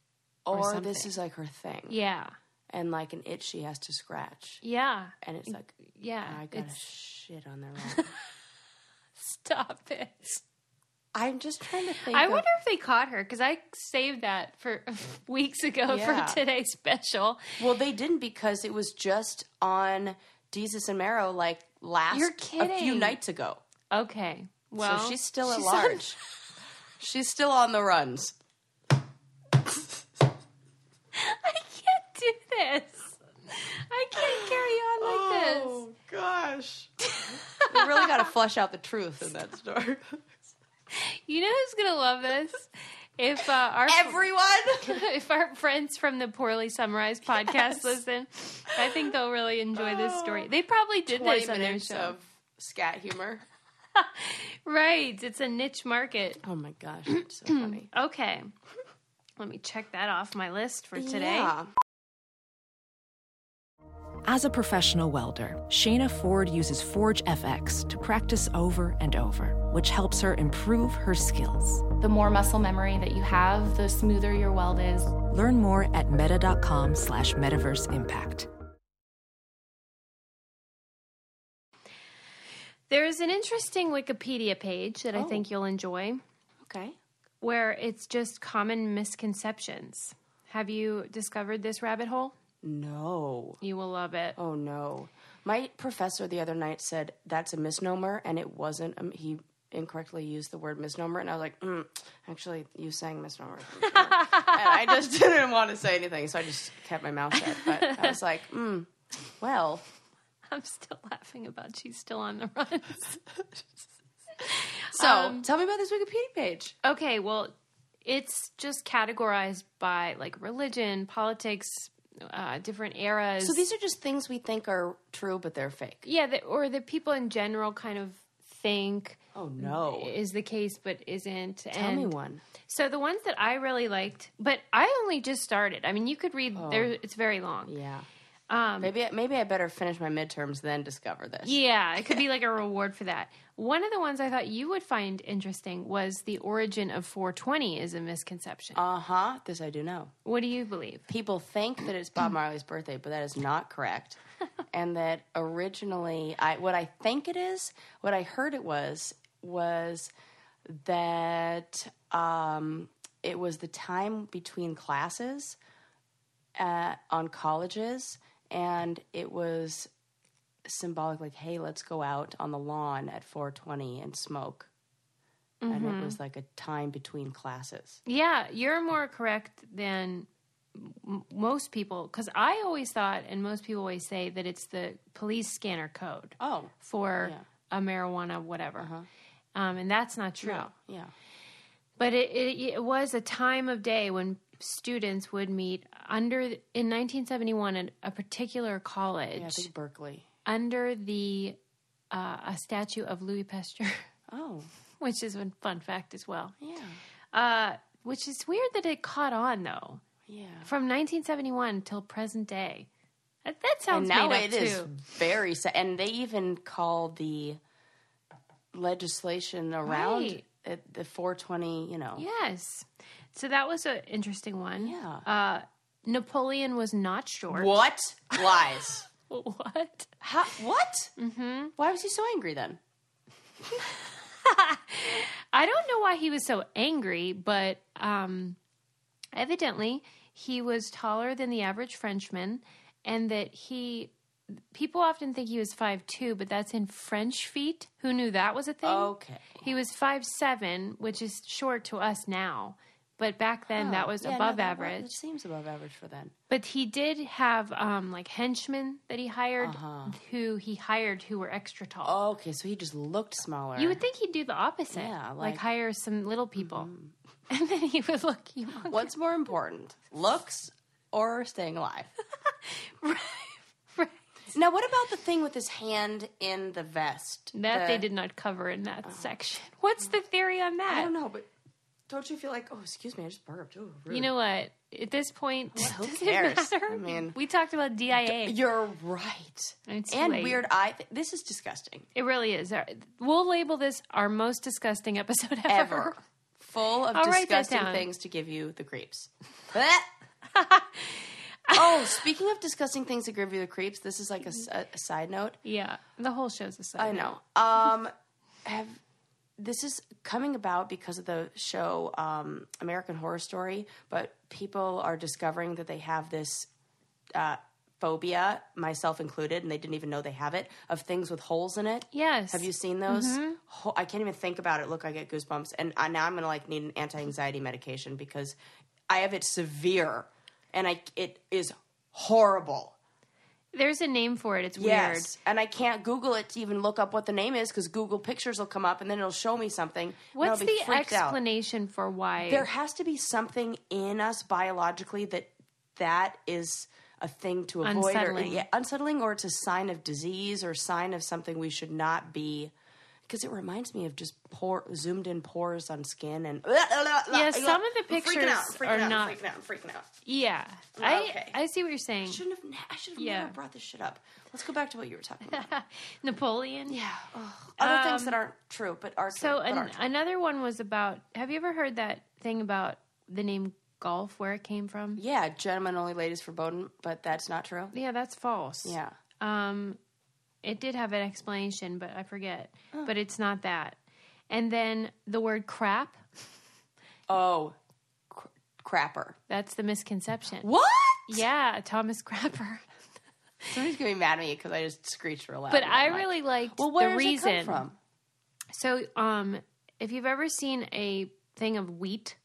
Or, something. this is like her thing. Yeah. And like an itch she has to scratch. Yeah. And it's like, Yeah. I gotta it's, shit on their run. stop it. I'm just trying to think. I of- wonder if they caught her because I saved that for weeks ago Yeah. for today's special. Well, they didn't because it was just on Jesus and Marrow like last You're a few nights ago. Okay, well, so she's still at she's on- large. she's still on the runs. I can't do this. I can't carry on like oh, this. Oh, gosh. we really got to flesh out the truth in that story. You know who's gonna love this? If uh, our Everyone. if our friends from the Poorly Summarized podcast Yes. listen, I think they'll really enjoy this story. They probably did 20 this on their minutes show. of scat humor. Right, it's a niche market. Oh my gosh, it's so funny. Okay, let me check that off my list for today. Yeah. As a professional welder, Shayna Ford uses Forge FX to practice over and over, which helps her improve her skills. The more muscle memory that you have, the smoother your weld is. Learn more at meta.com slash metaverse impact. There's an interesting Wikipedia page that I Oh. think you'll enjoy, Okay. where it's just common misconceptions. Have you discovered this rabbit hole? No. You will love it. Oh no. My professor the other night said that's a misnomer, and it wasn't. Um, he incorrectly used the word misnomer, and I was like, mm, actually, you sang misnomer. and I just didn't want to say anything, so I just kept my mouth shut. But I was like, mm, well, I'm still laughing about she's still on the runs. so Um, tell me about this Wikipedia page. okay, well, it's just categorized by like religion, politics, uh, different eras. So these are just things we think are true, but they're fake. yeah, that, or that people in general kind of think Oh no. is the case, but isn't. Tell me one. So the ones that I really liked, but I only just started. I mean, you could read there. It's very long. Yeah. Um, Maybe maybe I better finish my midterms then discover this. Yeah, it could be like a reward for that. One of the ones I thought you would find interesting was the origin of 420 is a misconception. Uh huh. This I do know. what do you believe? people think that it's Bob Marley's birthday, but that is not correct. and that originally, I what I think it is, what I heard it was, was that um, it was the time between classes uh, on colleges, and it was symbolic, like, "Hey, let's go out on the lawn at 4:20 and smoke." And it was like a time between classes. Yeah, you're more correct than m- most people because I always thought, and most people always say that it's the police scanner code Oh, for Yeah. a marijuana whatever, um, and that's not true. yeah, yeah. But it, it, it was a time of day when students would meet under in 1971 at a particular college Yeah, I think Berkeley. under the uh, a statue of Louis Pasteur, Oh, which is a fun fact as well. yeah, Uh, which is weird that it caught on though yeah. from 1971 till present day. That, that sounds And now made it is very sad. And they even call the legislation around Right. the 420, you know. Yes. So that was an interesting one. Yeah. Uh, Napoleon was not short. What? Lies. What? How, what? Mm-hmm. Why was he so angry then? I don't know why he was so angry, but um, evidently he was taller than the average Frenchman, and that he. People often think he was five two, but that's in French feet. Who knew that was a thing? Okay. He was five seven, which is short to us now, but back then that was Yeah, no, above that- average. It seems above average for then. But he did have um, like henchmen that he hired, Uh-huh. who he hired who were extra tall. Oh, Okay, so he just looked smaller. You would think he'd do the opposite, Yeah, like, like- Mm-hmm. hire some little people, and then he would look humongous. What's more important, looks or staying alive? Right. Now, what about the thing with his hand in the vest? That they did not cover in that oh. section. What's the theory on that? I don't know, but don't you feel like, oh, excuse me, I just burped. Oh, rude. You know what? At this point, who does cares? matter? I mean- we talked about DIA. You're right. It's and late. weird eye. Th- this is disgusting. It really is. We'll label this our most disgusting episode ever. Ever. Full of I'll disgusting things to give you the creeps. oh, speaking of disgusting things that give you the creeps, this is like a side note. Yeah, the whole show's a side. I know. Um, have this is coming about because of the show um, American Horror Story, but people are discovering that they have this uh, phobia, myself included, and they didn't even know they have it, of things with holes in it. Yes. Have you seen those? Ho- I can't even think about it. Look, I get goosebumps, and I, now I'm gonna like need an anti-anxiety medication because I have it severe, and I it is horrible. There's a name for it. It's weird. Yes, and I can't Google it to even look up what the name is because Google Pictures will come up and then it'll show me something. What's the freaked out. explanation for why? There has to be something in us biologically that that is a thing to avoid, Unsettling. or yeah, unsettling, or it's a sign of disease or sign of something we should not be. Because it reminds me of just pore, zoomed in pores on skin and Yeah, some of the I'm freaking out, pictures freaking are out, not- freaking out. Freaking out. yeah. Okay. I I see what you're saying. I Shouldn't have. I should have Yeah. never brought this shit up. Let's go back to what you were talking about. Napoleon. yeah, other things that aren't true, but are true. So but an, aren't true. another one was about. Have you ever heard that thing about the name golf, where it came from? yeah, gentlemen only, ladies forbidden, but that's not true. Yeah, that's false. Yeah. Um, it did have an explanation, but I forget. But it's not that. And then the word crap. Oh, cr- crapper. That's the misconception. What? Yeah, Thomas Crapper. Somebody's gonna be mad at me because I just screeched real loud. But I mic. really liked well, where the does reason. it come from? So, um, if you've ever seen a thing of wheat,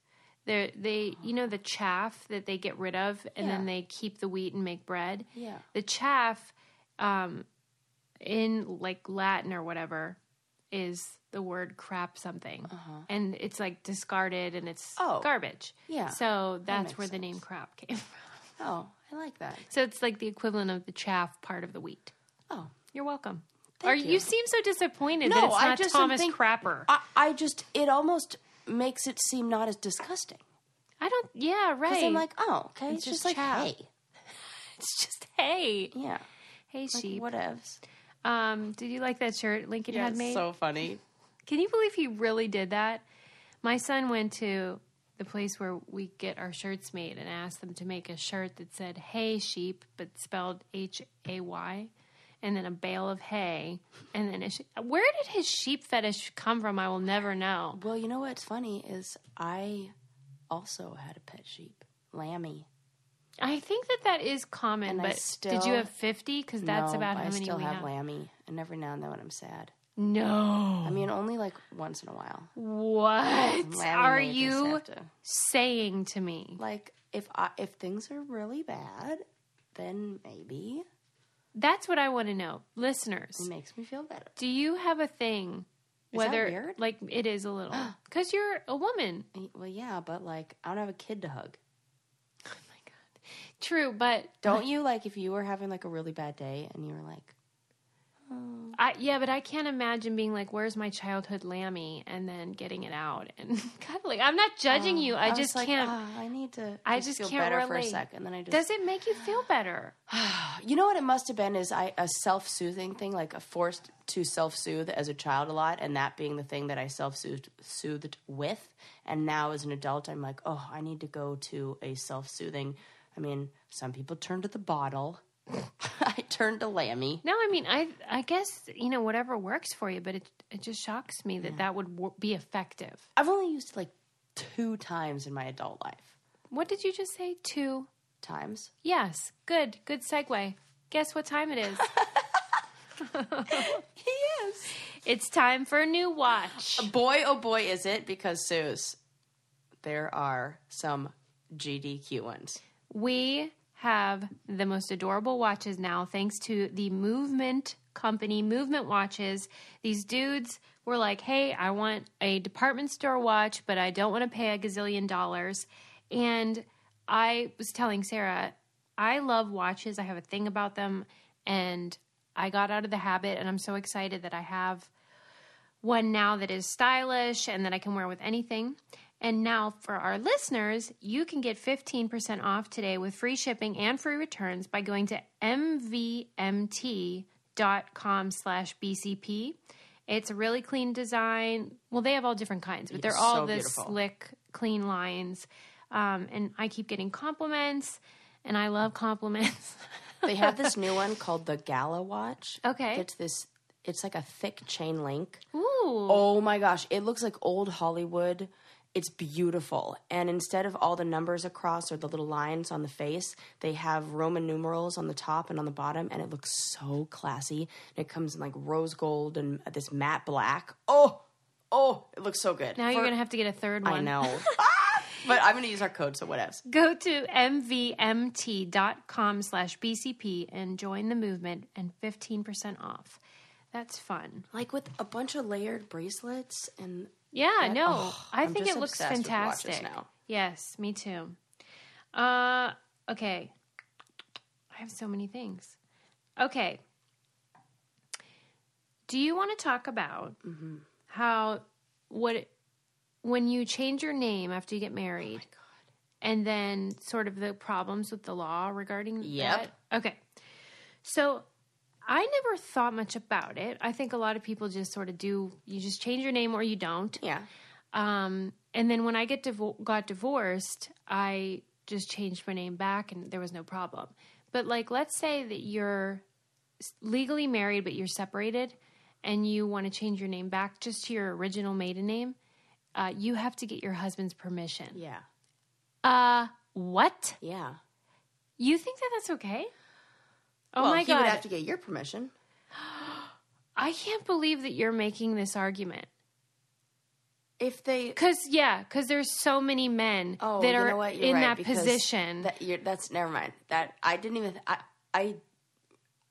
they they you know the chaff that they get rid of, and then they keep the wheat and make bread. Yeah. the chaff, um, in like Latin or whatever, is the word crap something, and it's like discarded and it's Uh-huh. Oh. garbage. Yeah. so that's makes where the name crap came from. Oh, I like that. So it's like the equivalent of the chaff part of the wheat. Oh, You're welcome. Thank Or you. you. seem so disappointed No, that it's I just Thomas think- Crapper. I, I just it almost makes it seem not as disgusting. I don't. Yeah, right. Because I'm like, oh, okay, It's it's, just just, like chaff. hey, it's just hey, yeah, hey like sheep. whatevs. Um, did you like that shirt Lincoln had made? so funny. Can you believe he really did that? My son went to the place where we get our shirts made and asked them to make a shirt that said "Hey sheep," but spelled H A Y, and then a bale of hay, and then a sh- where did his sheep fetish come from? I will never know. Well, you know what's funny is I also had a pet sheep, Lammy. I think that that is common, And but did you have fifty? Because that's No, about how I many still we have, have. Lammy, and every now and then when I'm sad. No, I mean, only like once in a while. what Lammy are you to- saying to me? like if I, if things are really bad, then maybe That's what I want to know, listeners. it makes me feel better. Do you have a thing? Is Whether weird? like it is a little because you're a woman. Well, yeah, but like I don't have a kid to hug. True, but Don't you like if you were having like a really bad day and you were like, I yeah, but I can't imagine being like, "Where's my childhood lammy?" and then getting it out and cuddling. I'm not judging you. I, was just like, can't. "Ah, I need to. I just feel can't better for a relate. second. Then I just Does it make you feel better? You know what it must have been is I a self soothing thing, like a forced to self soothe as a child a lot, and that being the thing that I self soothed soothed with. And now as an adult, I'm like, oh, I need to go to a self soothing. I mean, some people turn to the bottle. I turned to Lammy. No, I mean, I I guess you know whatever works for you, but it it just shocks me that that would w- be effective. I've only used it like two times in my adult life. What did you just say? Two. Times. Yes, good, good segue. Guess what time it is? Yes. it's time for a new watch. Boy, oh boy, is it because Suze, there are some GDQ ones. We have the most adorable watches now, thanks to the Movement Company, Movement Watches. These dudes were like, hey, I want a department store watch, but I don't want to pay a gazillion dollars. And I was telling Sarah, I love watches. I have a thing about them. And I got out of the habit, and I'm so excited that I have one now that is stylish and that I can wear with anything. And now for our listeners, you can get 15% off today with free shipping and free returns by going to mvmt.com slash BCP. It's a really clean design. Well, they have all different kinds, but they're It's all so the beautiful. slick, clean lines. Um, and I keep getting compliments, and I love compliments. They have this new one called the Gala watch. Okay. It's this It's like a thick chain link. Ooh. Oh my gosh, it looks like old Hollywood. It's beautiful. And instead of all the numbers across or the little lines on the face, they have Roman numerals on the top and on the bottom, and it looks so classy. And it comes in like rose gold and this matte black. Oh, oh, it looks so good. Now you're going to have to get a third one. I know. Ah! but I'm going to use our code, so whatevs. Go to mvmt.com slash BCP and join the movement and 15% off. That's fun. Like with a bunch of layered bracelets and Yeah, no, oh, I I'm think it looks obsessed with watches fantastic. now. Yes, me too. Uh, okay. I have so many things. Okay. Do you want to talk about Mm-hmm. how what when you change your name after you get married, and then sort of the problems with the law regarding Yep. that? Okay. So I never thought much about it. I think a lot of people just sort of do. You just change your name or you don't. yeah. Um, and then when I get divo- got divorced, I just changed my name back, and there was no problem. But like, let's say that you're legally married, but you're separated, and you want to change your name back just to your original maiden name. Uh, you have to get your husband's permission. Yeah. Uh, what? Yeah. You think that that's okay? Oh well, my he god! would have to get your permission. I can't believe that you're making this argument. If they Because yeah, because there's so many men Oh, that are? In right, that position. That you're, that's never mind. That I didn't even I, I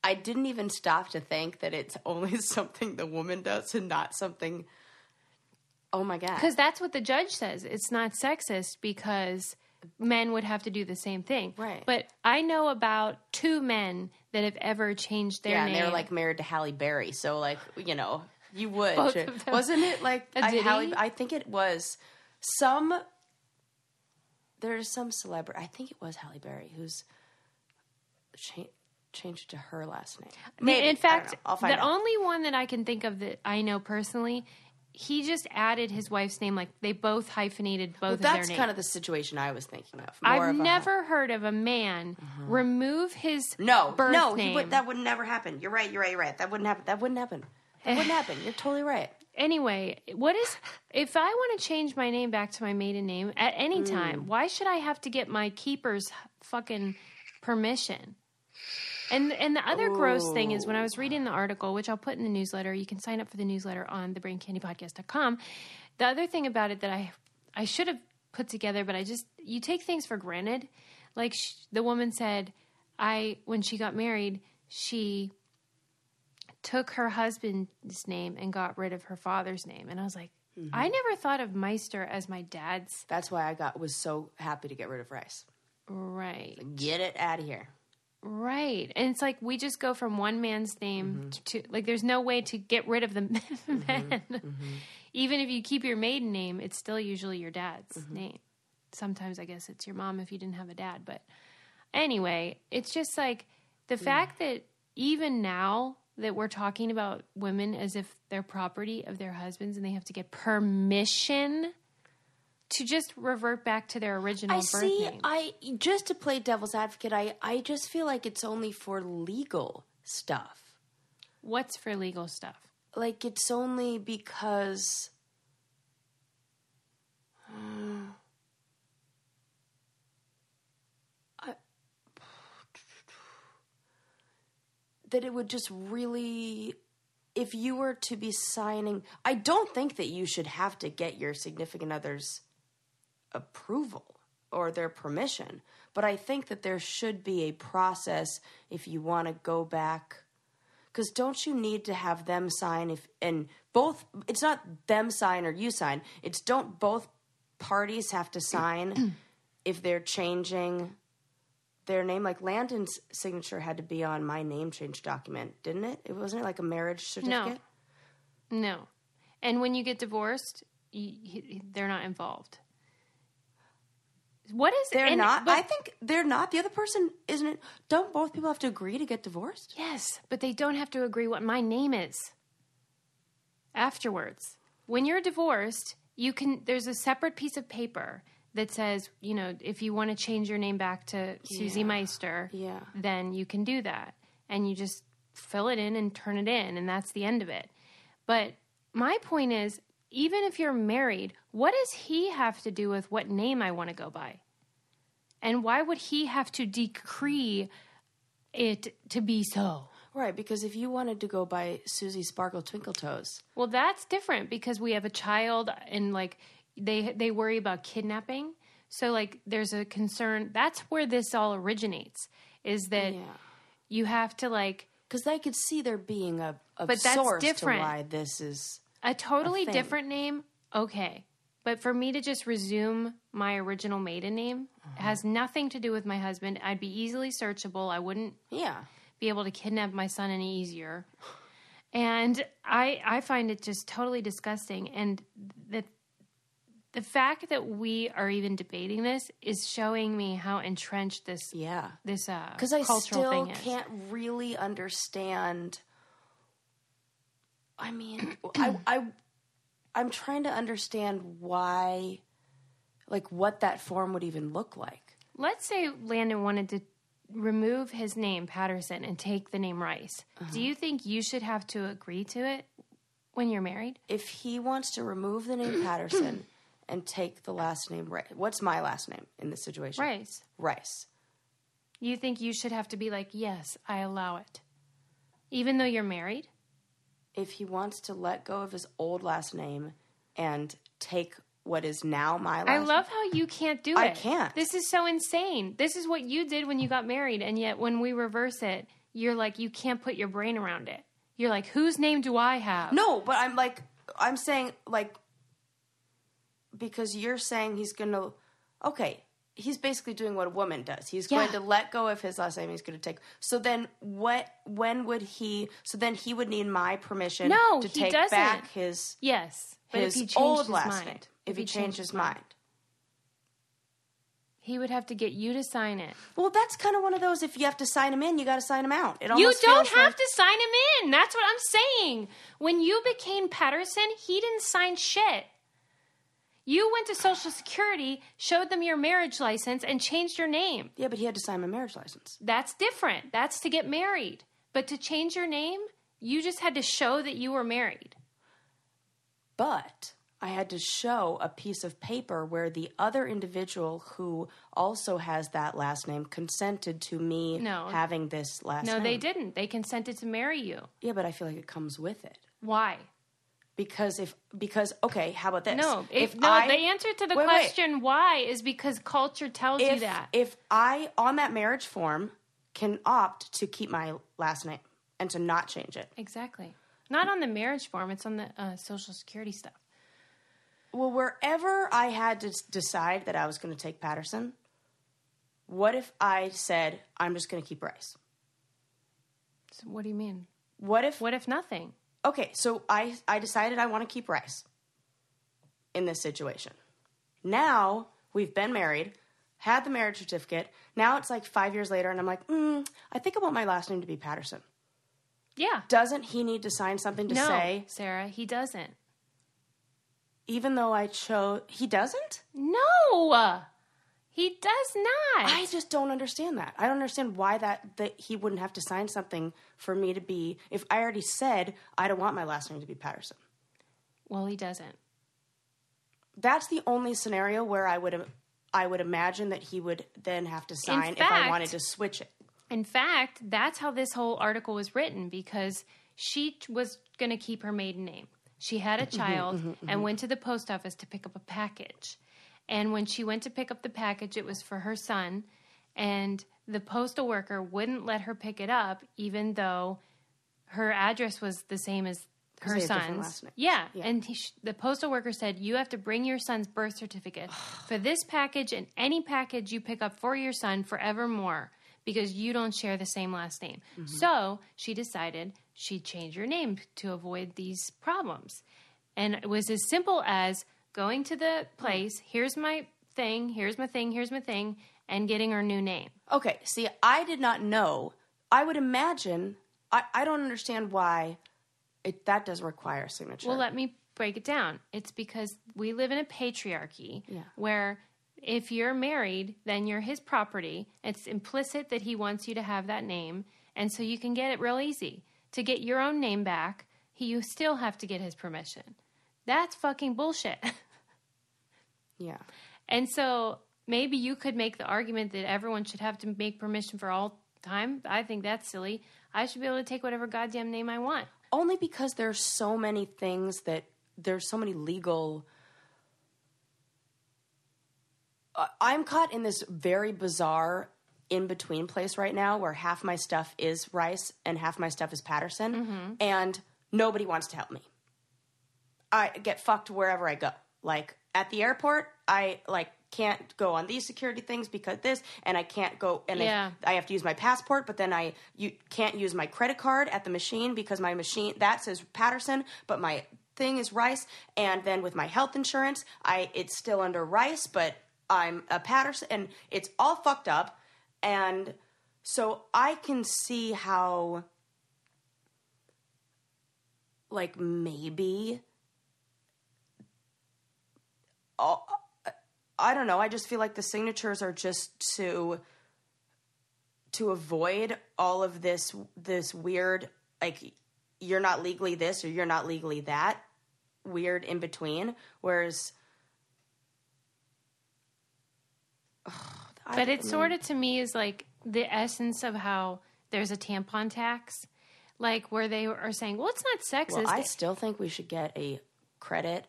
I didn't even stop to think that it's only something the woman does and not something. Oh my god! Because that's what the judge says. It's not sexist because men would have to do the same thing. Right. But I know about two men that have ever changed their yeah, name. and they're like married to Halle Berry, so like you know you would, Both of them. wasn't it? Like A I, ditty? Halle, I think it was some. There's some celebrity. I think it was Halle Berry who's cha- changed to her last name. Maybe. In fact. I'll find the out. only one that I can think of that I know personally, he just added his wife's name. Like they both hyphenated both Well, of their that's names. kind of the situation I was thinking of. More I've of never heard of a man remove his No, birth no, name. would, that would never happen. You're right. You're right. You're right. That wouldn't happen. That wouldn't happen. That wouldn't happen. You're totally right. anyway, what is if I want to change my name back to my maiden name at any Hmm. time? Why should I have to get my keeper's fucking permission? And and the other gross thing is when I was reading the article, which I'll put in the newsletter, you can sign up for the newsletter on thebraincandypodcast.com. The other thing about it that I I should have put together, but I just you take things for granted. Like sh- the woman said, I when she got married, she took her husband's name and got rid of her father's name. And I was like, Mm-hmm. I never thought of Meister as my dad's. That's why I got was so happy to get rid of rice. Right. Get it out of here. Right. And it's like we just go from one man's name Mm-hmm. to, like, there's no way to get rid of the men. Mm-hmm. Even if you keep your maiden name, it's still usually your dad's Mm-hmm. name. Sometimes I guess it's your mom if you didn't have a dad. But anyway, it's just like the fact that even now that we're talking about women as if they're property of their husbands and they have to get permission to just revert back to their original I birth see. name. I just to play devil's advocate. I I just feel like it's only for legal stuff. What's for legal stuff? Like it's only because. Hmm. I- that it would just really if you were to be signing i don't think that you should have to get your significant other's approval or their permission. But i think that there should be a process if you want to go back. Because don't you need to have them sign if and both it's not them sign or you sign. It's don't both parties have to sign if they're changing their name. Like landon's signature had to be on my name change document didn't it? It wasn't it like a marriage certificate? No. And when you get divorced, you, they're not involved. What is they're and- not but- i think they're not the other person isn't it don't both people have to agree to get divorced Yes, but they don't have to agree what my name is. Afterwards, when you're divorced, you can. There's a separate piece of paper that says, you know, if you want to change your name back to Susie Meister, Yeah. then you can do that, and you just fill it in and turn it in, and that's the end of it. But my point is, even if you're married, what does he have to do with what name I want to go by? And why would he have to decree it to be so? Right, because if you wanted to go by Susie Sparkle Twinkle Toes, Well, that's different because we have a child and like they they worry about kidnapping. So like there's a concern. That's where this all originates. Is that yeah, you have to like because I could see there being a, a But that's different. to why this is. A totally thing. different name. Okay, but for me to just resume my original maiden name has nothing to do with my husband. I'd be easily searchable. I wouldn't Yeah, be able to kidnap my son any easier. And I I find it just totally disgusting and the the fact that we are even debating this is showing me how entrenched this yeah. this uh Because I cultural still thing is. can't really understand. I mean, I, I, I'm trying to understand why, like, what that form would even look like. Let's say Landon wanted to remove his name Patterson and take the name Rice. Uh-huh. Do you think you should have to agree to it when you're married? If he wants to remove the name Patterson and take the last name Rice, what's my last name in this situation? Rice. Rice. You think you should have to be like, "Yes, I allow it." Even though you're married? If he wants to let go of his old last name and take what is now my last name I love how you can't do it. I can't. This is so insane. This is what you did when you got married, and yet when we reverse it, you're like you can't put your brain around it. You're like, whose name do I have? No, but I'm like, I'm saying like, because you're saying he's gonna, okay, he's basically doing what a woman does. He's going to let go of his last name. He's going to take. So then, what? When would he? So then he would need my permission. No, to he take doesn't. back his Yes, but his if he old his last mind, name. If, he changed his mind. he would have to get you to sign it. Well, that's kind of one of those. If you have to sign him in, you got to sign him out. It You don't have like- to sign him in. That's what I'm saying. When you became Patterson, he didn't sign shit. You went to Social Security, showed them your marriage license, and changed your name. Yeah, but he had to sign my marriage license. That's different. That's to get married. But to change your name, you just had to show that you were married. But I had to show a piece of paper where the other individual who also has that last name consented to me No. having this last name. No, name. they didn't. They consented to marry you. Yeah, but I feel like it comes with it. Why? Because if because okay, how about this? No, if, if no. I, the answer to the Wait, wait. question why is because culture tells you that. if I on that marriage form can opt to keep my last name and to not change it. exactly. Not on the marriage form. It's on the uh, Social Security stuff. Well, wherever I had to decide that I was going to take Patterson, what if I said I'm just going to keep Rice? So what do you mean? What if What if nothing? Okay, so I I decided I want to keep Rice in this situation. Now we've been married, had the marriage certificate. Now it's like five years later, and I'm like, mm, I think I want my last name to be Patterson. Yeah. Doesn't he need to sign something to no, say, Sarah, he doesn't. even though I chose? He doesn't. No, he does not. I just don't understand that. I don't understand why that that he wouldn't have to sign something for me to be. If I already said I don't want my last name to be Patterson. well, he doesn't. that's the only scenario where I would I would imagine that he would then have to sign if I wanted to switch it. In fact, that's how this whole article was written because she was going to keep her maiden name. She had Mm-hmm, a child and went to the post office to pick up a package. And when she went to pick up the package, it was for her son. And the postal worker wouldn't let her pick it up, even though her address was the same as her they have different son's. Yeah. Yeah. And he, sh- the postal worker said, You have to bring your son's birth certificate for this package and any package you pick up for your son forevermore because you don't share the same last name. Mm-hmm. So she decided she'd change her name to avoid these problems. And it was as simple as going to the place, here's my thing, here's my thing, here's my thing, and getting her new name. Okay, see, I did not know. I would imagine. I, I don't understand why it that does require a signature. Well, let me break it down. It's because we live in a patriarchy Yeah. where if you're married, then you're his property. It's implicit that he wants you to have that name. and so you can get it real easy. To get your own name back, he, you still have to get his permission. That's fucking bullshit. Yeah. And so maybe you could make the argument that everyone should have to make permission for all time. I think that's silly. I should be able to take whatever goddamn name I want. Only because there's so many things that there's so many legal. I'm caught in this very bizarre in between place right now where half my stuff is Rice and half my stuff is Patterson, mm-hmm. and nobody wants to help me. I get fucked wherever I go. Like at the airport, I like can't go on these security things because this, and I can't go and Yeah. I, I have to use my passport, but then I you can't use my credit card at the machine because my machine that says Patterson, but my thing is Rice, and then with my health insurance, I it's still under Rice, but I'm a Patterson, and it's all fucked up, and so I can see how like maybe oh, I don't know. I just feel like the signatures are just to to avoid all of this this weird like you're not legally this or you're not legally that weird in between. Whereas, But it sort of to me is like the essence of how there's a tampon tax, like where they are saying, well, it's not sexist. well, I still think we should get a credit,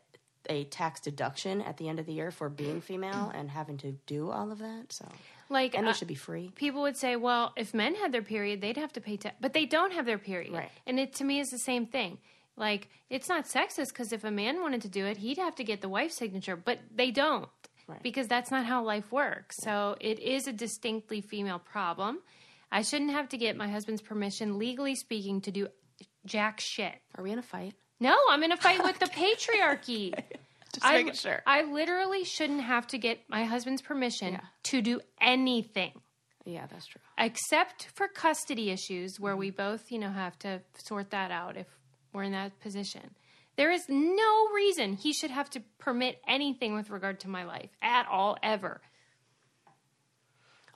a tax deduction at the end of the year for being female and having to do all of that. So, like, and uh, it should be free. people would say, well, if men had their period, they'd have to pay tax, but they don't have their period. Right. And it to me is the same thing. Like, it's not sexist because if a man wanted to do it, he'd have to get the wife's signature, but they don't Right. because that's not how life works. So it is a distinctly female problem. I shouldn't have to get my husband's permission, legally speaking, to do jack shit. Are we in a fight? No, I'm in a fight with the patriarchy. Just I, making sure. I literally shouldn't have to get my husband's permission to do anything yeah, that's true. except for custody issues where mm-hmm. we both, you know, have to sort that out if we're in that position. There is no reason he should have to permit anything with regard to my life at all, ever.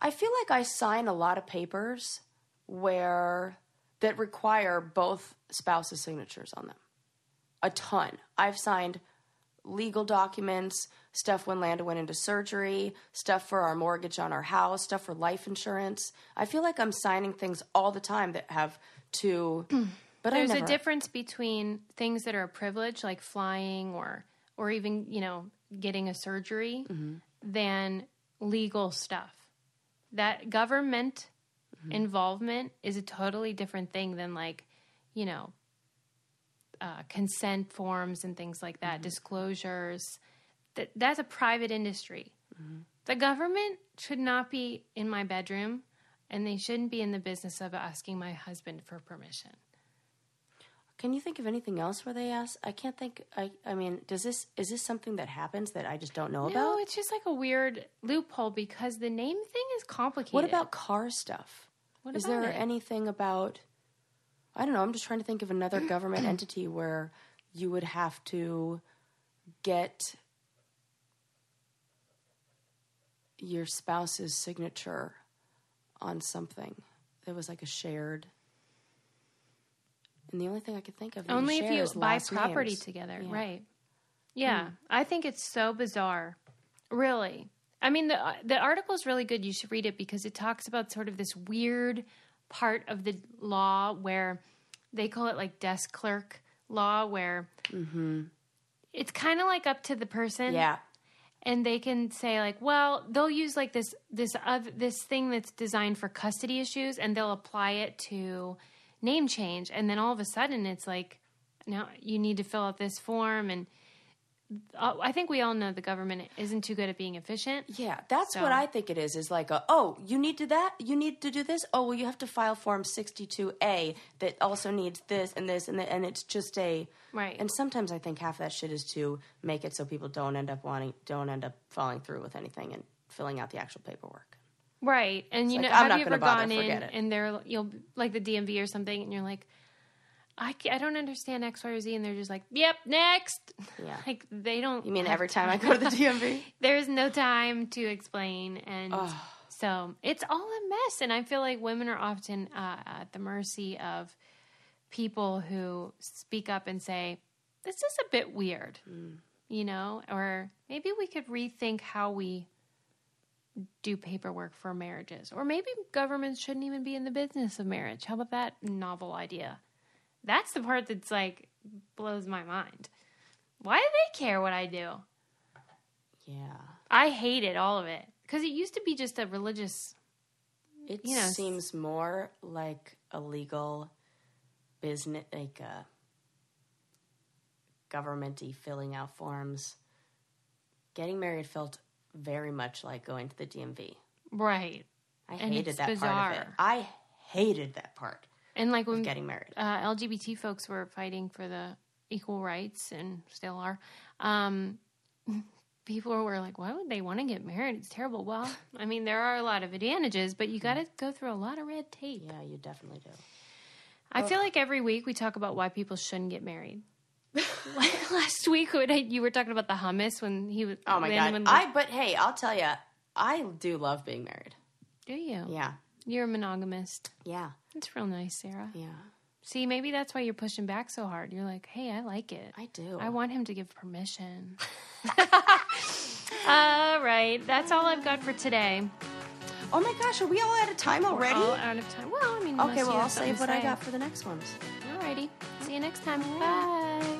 I feel like I sign a lot of papers where that require both spouses' signatures on them. A ton. I've signed legal documents, stuff when Landon went into surgery, stuff for our mortgage on our house, stuff for life insurance. I feel like I'm signing things all the time that have to. But There's I a never, difference between things that are a privilege, like flying or or even you know getting a surgery, mm-hmm. than legal stuff. That government mm-hmm. involvement is a totally different thing than like you know uh, consent forms and things like that, disclosures. That that's a private industry. The government should not be in my bedroom, and they shouldn't be in the business of asking my husband for permission. Can you think of anything else where they ask? I can't think. I. I mean, does this is this something that happens that I just don't know No, about? No, it's just like a weird loophole because the name thing is complicated. What about car stuff? What Is there it? anything about? I don't know. I'm just trying to think of another government entity where you would have to get your spouse's signature on something. There was like a shared. And the only thing I could think of only if you is buy property names. together, Yeah. Hmm. right? Yeah, I think it's so bizarre. Really, I mean the the article is really good. You should read it because it talks about sort of this weird part of the law where they call it like desk clerk law, where it's kind of like up to the person. Mm-hmm. Yeah. and they can say like well they'll use like this this other this thing that's designed for custody issues and they'll apply it to name change and then all of a sudden it's like now you need to fill out this form and Uh, i think we all know the government isn't too good at being efficient Yeah, that's So- what I think it is. Is like, a, oh, you need to that, you need to do this. Oh, well, you have to file Form 62A that also needs this and this and that, and it's just a Right. And sometimes I think half that shit is to make it so people don't end up wanting, don't end up falling through with anything and filling out the actual paperwork. right and you like, know I'm have not you ever bother, gone in and they're you'll like the dmv or something and you're like I, I don't understand X, Y, or Z, and they're just like, "Yep, next." Yeah. like they don't. You mean every time I go to the DMV? There's no time to explain, and So it's all a mess. And I feel like women are often uh, at the mercy of people who speak up and say, this is a bit weird, you know, or maybe we could rethink how we do paperwork for marriages. Or maybe governments shouldn't even be in the business of marriage. How about that novel idea? That's the part that's like blows my mind. Why do they care what I do? Yeah. I hated all of it because it used to be just a religious. It You know, seems more like a legal business, like a governmenty filling out forms. Getting married felt very much like going to the DMV. Right. I And hated that part of it. I hated that part And like when getting married. uh, LGBT folks were fighting for the equal rights and still are, um, people were like, why would they want to get married? It's terrible. Well, I mean, there are a lot of advantages, but you got to go through a lot of red tape. Yeah, you definitely do. I feel like every week we talk about why people shouldn't get married. Last week when I, you were talking about the hummus when he was. Oh my god! I but hey, I'll tell you, I do love being married. do you? Yeah, You're a monogamist. yeah, It's real nice, Sarah. yeah. See, maybe that's why you're pushing back so hard. You're like, hey, I like it. I do. I want him to give permission. all right, that's all I've got for today. Oh my gosh, are we all out of time already? All out of time. Well, I mean, okay, well I'll save what I got for the next ones. Alrighty. See you next time. Bye.